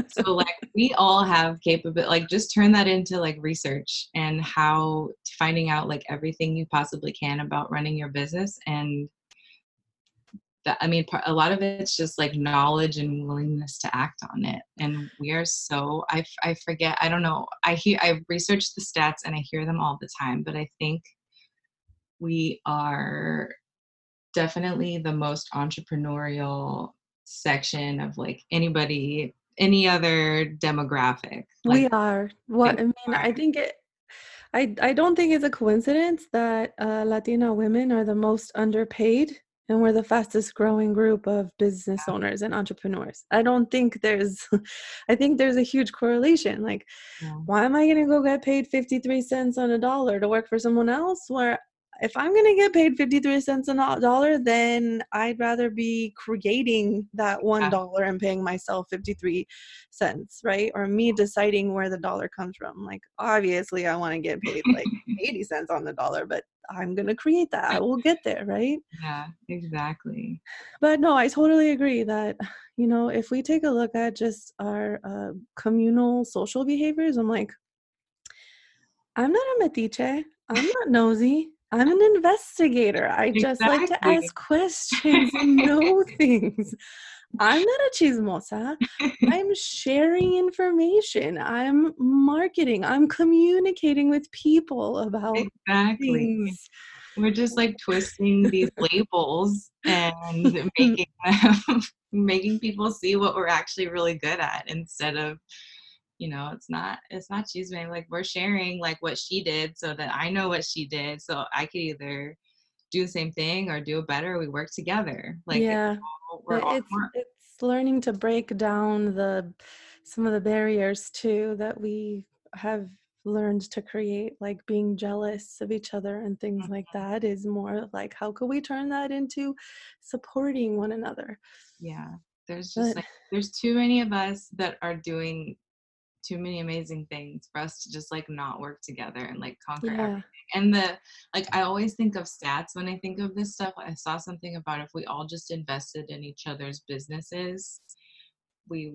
so like we all have capability like just turn that into like research and how finding out like everything you possibly can about running your business and that i mean a lot of it's just like knowledge and willingness to act on it. And we are so i, I forget i don't know i hear i research the stats and i hear them all the time but i think we are definitely the most entrepreneurial section of like anybody any other demographic like, we are what i mean i think it I, I don't think it's a coincidence that uh, Latina women are the most underpaid and we're the fastest growing group of business owners and entrepreneurs. I don't think there's i think there's a huge correlation like yeah. why am i going to go get paid 53 cents on a dollar to work for someone else where if i'm going to get paid 53 cents on a dollar then i'd rather be creating that one dollar and paying myself 53 cents right? Or me deciding where the dollar comes from. Like obviously i want to get paid like 80 cents on the dollar but I'm going to create that. I will get there, right? Yeah, exactly. But no, I totally agree that, you know, if we take a look at just our uh, communal social behaviors, I'm like, I'm not a metiche. I'm not nosy. I'm an investigator. I just exactly. like to ask questions and know things. I'm not a chismosa. I'm sharing information. I'm marketing. I'm communicating with people about exactly. Things. We're just like twisting these labels and mm. making them, making people see what we're actually really good at instead of you know it's not it's not she's like we're sharing like what she did so that i know what she did so i could either do the same thing or do it better we work together. Like yeah we're all, it's, it's learning to break down the some of the barriers too that we have learned to create like being jealous of each other and things mm-hmm. like that is more like how could we turn that into supporting one another? Yeah there's just but, like there's too many of us that are doing too many amazing things for us to just like not work together and like conquer yeah. everything. And the like I always think of stats when I think of this stuff. I saw something about if we all just invested in each other's businesses, we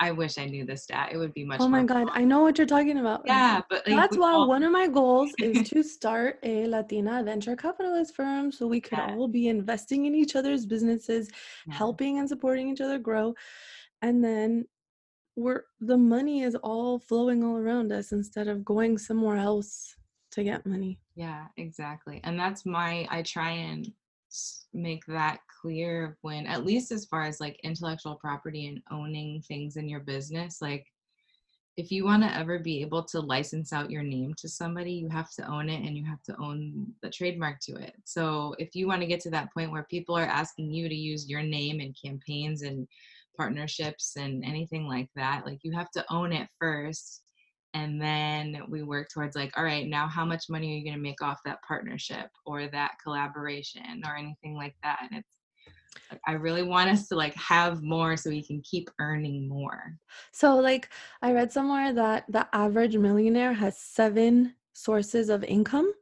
I wish I knew the stat. It would be much Oh my god, fun. I know what you're talking about. Yeah, but like, that's why all- one of my goals is to start a Latina venture capitalist firm so we could yeah. all be investing in each other's businesses, yeah. helping and supporting each other grow. And then we're the money is all flowing all around us instead of going somewhere else to get money. Yeah, exactly. And that's my I try and make that clear when at least as far as like intellectual property and owning things in your business like if you want to ever be able to license out your name to somebody you have to own it and you have to own the trademark to it so if you want to get to that point where people are asking you to use your name in campaigns and partnerships and anything like that like you have to own it first and then we work towards like all right now how much money are you going to make off that partnership or that collaboration or anything like that and it's I really want us to like have more so we can keep earning more. So like I read somewhere that the average millionaire has seven sources of income.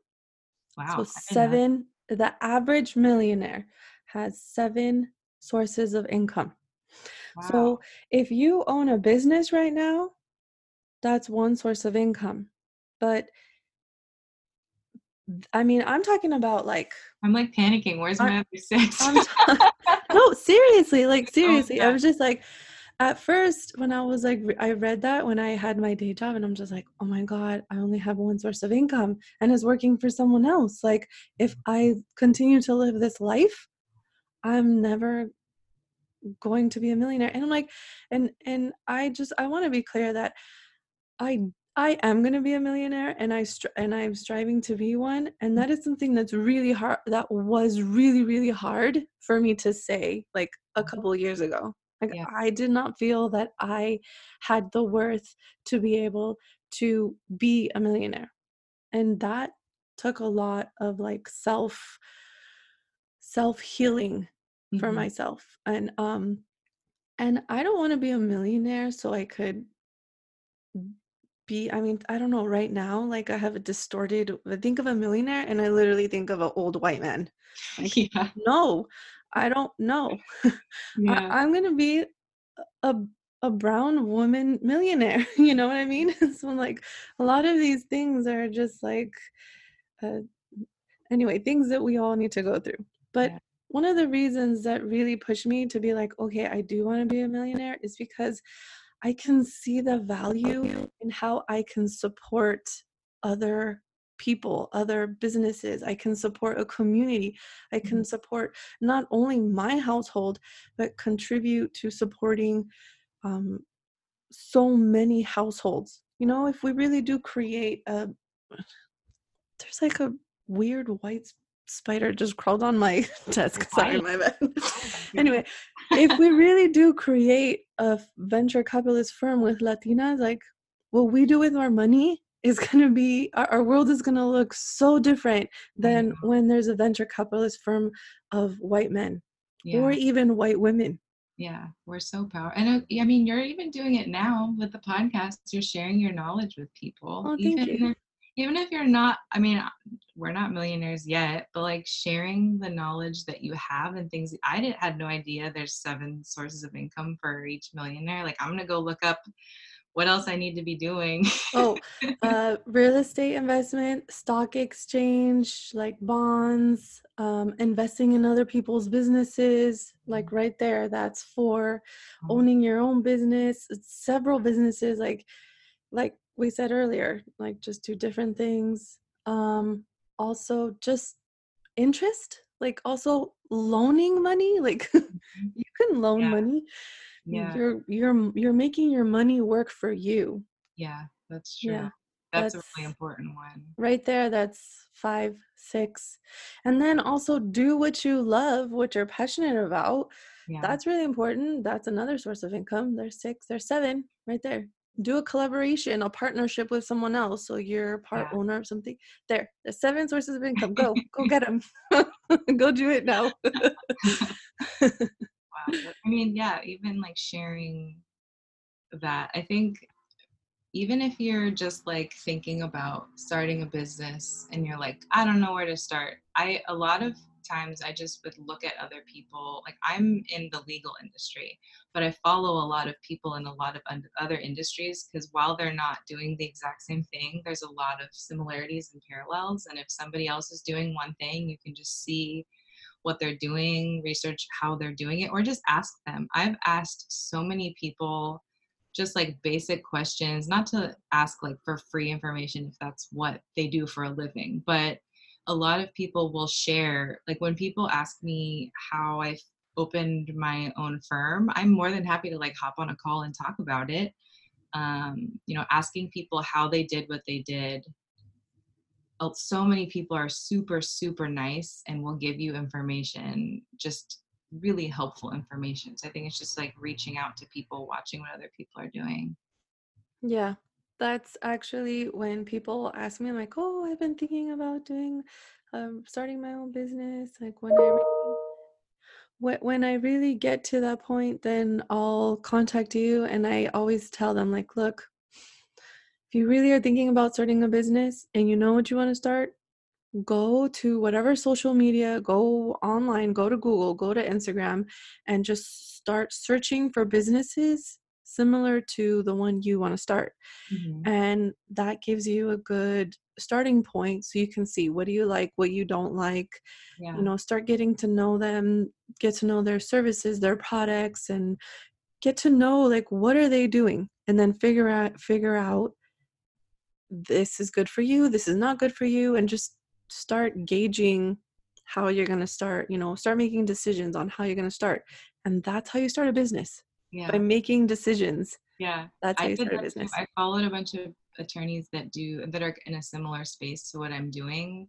Wow. So seven the average millionaire has seven sources of income. So if you own a business right now, that's one source of income. But I mean, I'm talking about like I'm like panicking. Where's my other six? no, seriously, like oh, seriously. Oh, I was just like at first when I was like I read that when I had my day job and I'm just like, "Oh my god, I only have one source of income and it's working for someone else." Like if I continue to live this life, I'm never going to be a millionaire and i'm like and and i just i want to be clear that i i am going to be a millionaire and i str- and i'm striving to be one and mm. that is something that's really hard that was really really hard for me to say like a couple years ago like yeah. i did not feel that i had the worth to be able to be a millionaire and that took a lot of like self self healing for mm-hmm. myself and um and i don't want to be a millionaire so i could be i mean i don't know right now like i have a distorted i think of a millionaire and i literally think of an old white man like, yeah. no i don't know yeah. I, i'm gonna be a a brown woman millionaire. You know what I mean? so like a lot of these things are just like uh, anyway, things that we all need to go through. But yeah. One of the reasons that really pushed me to be like, okay, I do want to be a millionaire is because I can see the value in how I can support other people, other businesses. I can support a community. I can mm-hmm. support not only my household, but contribute to supporting um, so many households. You know, if we really do create a, there's like a weird white spider just crawled on my desk. Sorry, my bad. anyway, if we really do create a venture capitalist firm with Latinas, like what we do with our money is going to be our, our, world is going to look so different than when there's a venture capitalist firm of white men yeah. or even white women yeah we're so powerful and uh, i mean you're even doing it now with the podcast you're sharing your knowledge with people oh, thank even you even if you're not i mean we're not millionaires yet but like sharing the knowledge that you have and things i didn't had no idea there's seven sources of income for each millionaire like i'm gonna go look up what else i need to be doing oh uh, real estate investment stock exchange like bonds um, investing in other people's businesses like mm-hmm. right there that's for mm-hmm. owning your own business several businesses like like we said earlier like just do different things um also just interest like also loaning money like mm-hmm. you can loan yeah. money. Yeah. you're you're you're making your money work for you. Yeah that's true yeah, that's, that's a really important one. right there that's five six and then also do what you love what you're passionate about. Yeah. that's really important that's another source of income there's six there's seven right there do a collaboration, a partnership with someone else. So you're part yeah. owner of something. There, the seven sources of income. Go, go get them. go do it now. wow. I mean, yeah, even like sharing that. I think even if you're just like thinking about starting a business and you're like, I don't know where to start. I a lot of times I just would look at other people. Like I'm in the legal industry, but I follow a lot of people in a lot of other industries because while they're not doing the exact same thing, there's a lot of similarities and parallels. And if somebody else is doing one thing, you can just see what they're doing, research how they're doing it, or just ask them. I've asked so many people just like basic questions, not to ask like for free information if that's what they do for a living, but a lot of people will share like when people ask me how i opened my own firm i'm more than happy to like hop on a call and talk about it. Um, you know asking people how they did what they did. So many people are super super nice and will give you information just really helpful information. So i think it's just like reaching out to people watching what other people are doing. Yeah that's actually when people ask me, I'm like, oh, I've been thinking about doing, um, starting my own business. Like when I when, when I really get to that point, then I'll contact you. And I always tell them, like, look, if you really are thinking about starting a business and you know what you want to start, go to whatever social media, go online, go to Google, go to Instagram, and just start searching for businesses similar to the one you want to start. Mm-hmm. And that gives you a good starting point so you can see what do you like, what you don't like. Yeah. You know, start getting to know them, get to know their services, their products and get to know like what are they doing and then figure out figure out this is good for you, this is not good for you and just start gauging how you're going to start, you know, start making decisions on how you're going to start. And that's how you start a business yeah. by making decisions. Yeah. That's how I you start a business. Too. I followed a bunch of attorneys that do that are in a similar space to what I'm doing.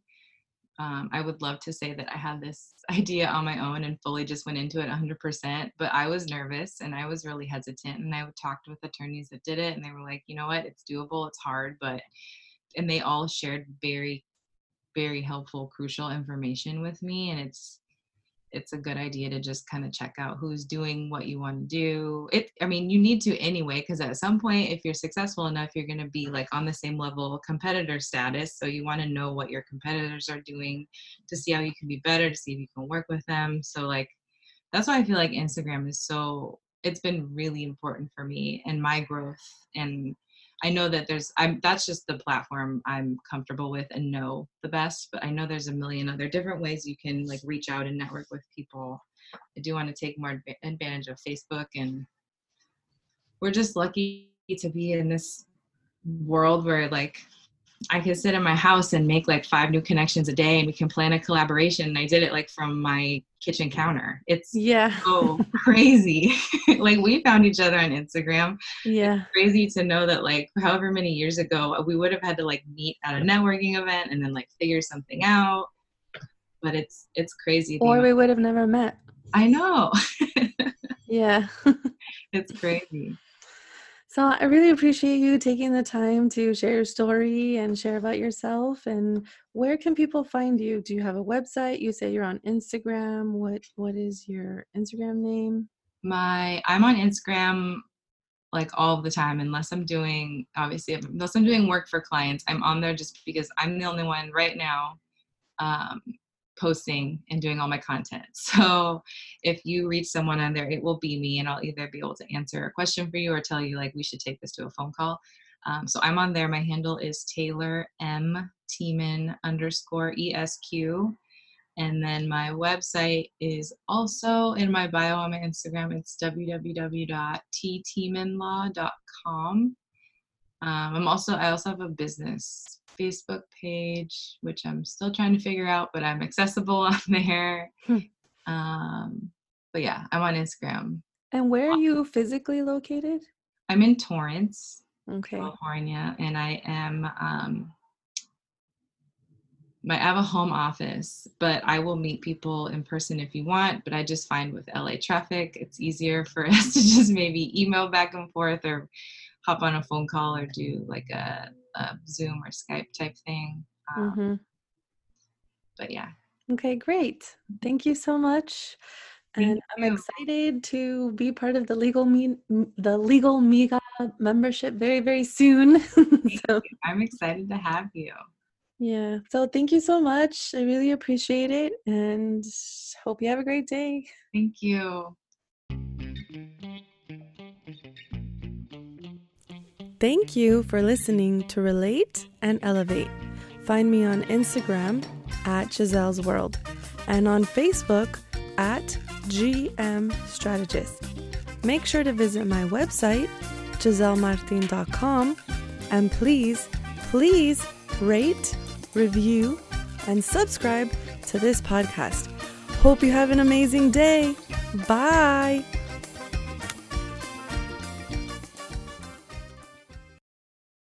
Um, I would love to say that I had this idea on my own and fully just went into it 100%, but I was nervous and I was really hesitant. And I talked with attorneys that did it, and they were like, you know what, it's doable, it's hard, but, and they all shared very, very helpful, crucial information with me. And it's, it's a good idea to just kind of check out who's doing what you want to do. It I mean, you need to anyway because at some point if you're successful enough, you're going to be like on the same level competitor status, so you want to know what your competitors are doing to see how you can be better, to see if you can work with them. So like that's why I feel like Instagram is so it's been really important for me and my growth and I know that there's I'm that's just the platform I'm comfortable with and know the best, but I know there's a million other different ways you can like reach out and network with people. I do want to take more advantage of Facebook and we're just lucky to be in this world where like I can sit in my house and make like five new connections a day and we can plan a collaboration. And I did it like from my kitchen counter. It's yeah so crazy. like we found each other on Instagram. Yeah. It's crazy to know that like however many years ago we would have had to like meet at a networking event and then like figure something out. But it's it's crazy. Or we would have never met. I know. yeah. it's crazy. So I really appreciate you taking the time to share your story and share about yourself. And where can people find you? Do you have a website? You say you're on Instagram. What What is your Instagram name? My I'm on Instagram like all the time unless I'm doing obviously unless I'm doing work for clients. I'm on there just because I'm the only one right now um, posting and doing all my content. So if you reach someone on there, it will be me, and I'll either be able to answer a question for you or tell you like we should take this to a phone call. Um, so I'm on there. My handle is Taylor M Tiemann underscore ESQ. And then my website is also in my bio on my Instagram. It's www.ttiemanlaw.com. Um, I'm also I also have a business Facebook page, which I'm still trying to figure out, but I'm accessible on there. Hmm. Um, but yeah, I'm on Instagram. And where are you physically located? I'm in Torrance, okay. California, and I am um, I have a home office, but I will meet people in person if you want. But I just find with LA traffic, it's easier for us to just maybe email back and forth or hop on a phone call or do like a, a Zoom or Skype type thing. Um, mm-hmm. But yeah. Okay, great. Thank you so much. Thank and you. I'm excited to be part of the legal me the legal Miga membership very very soon. so, I'm excited to have you. Yeah. So thank you so much. I really appreciate it and hope you have a great day. Thank you. Thank you for listening to Relate and Elevate. Find me on Instagram at Giselle's World and on Facebook at GM Strategist. Make sure to visit my website, gisellemartin.com, and please, please rate, review, and subscribe to this podcast. Hope you have an amazing day. Bye.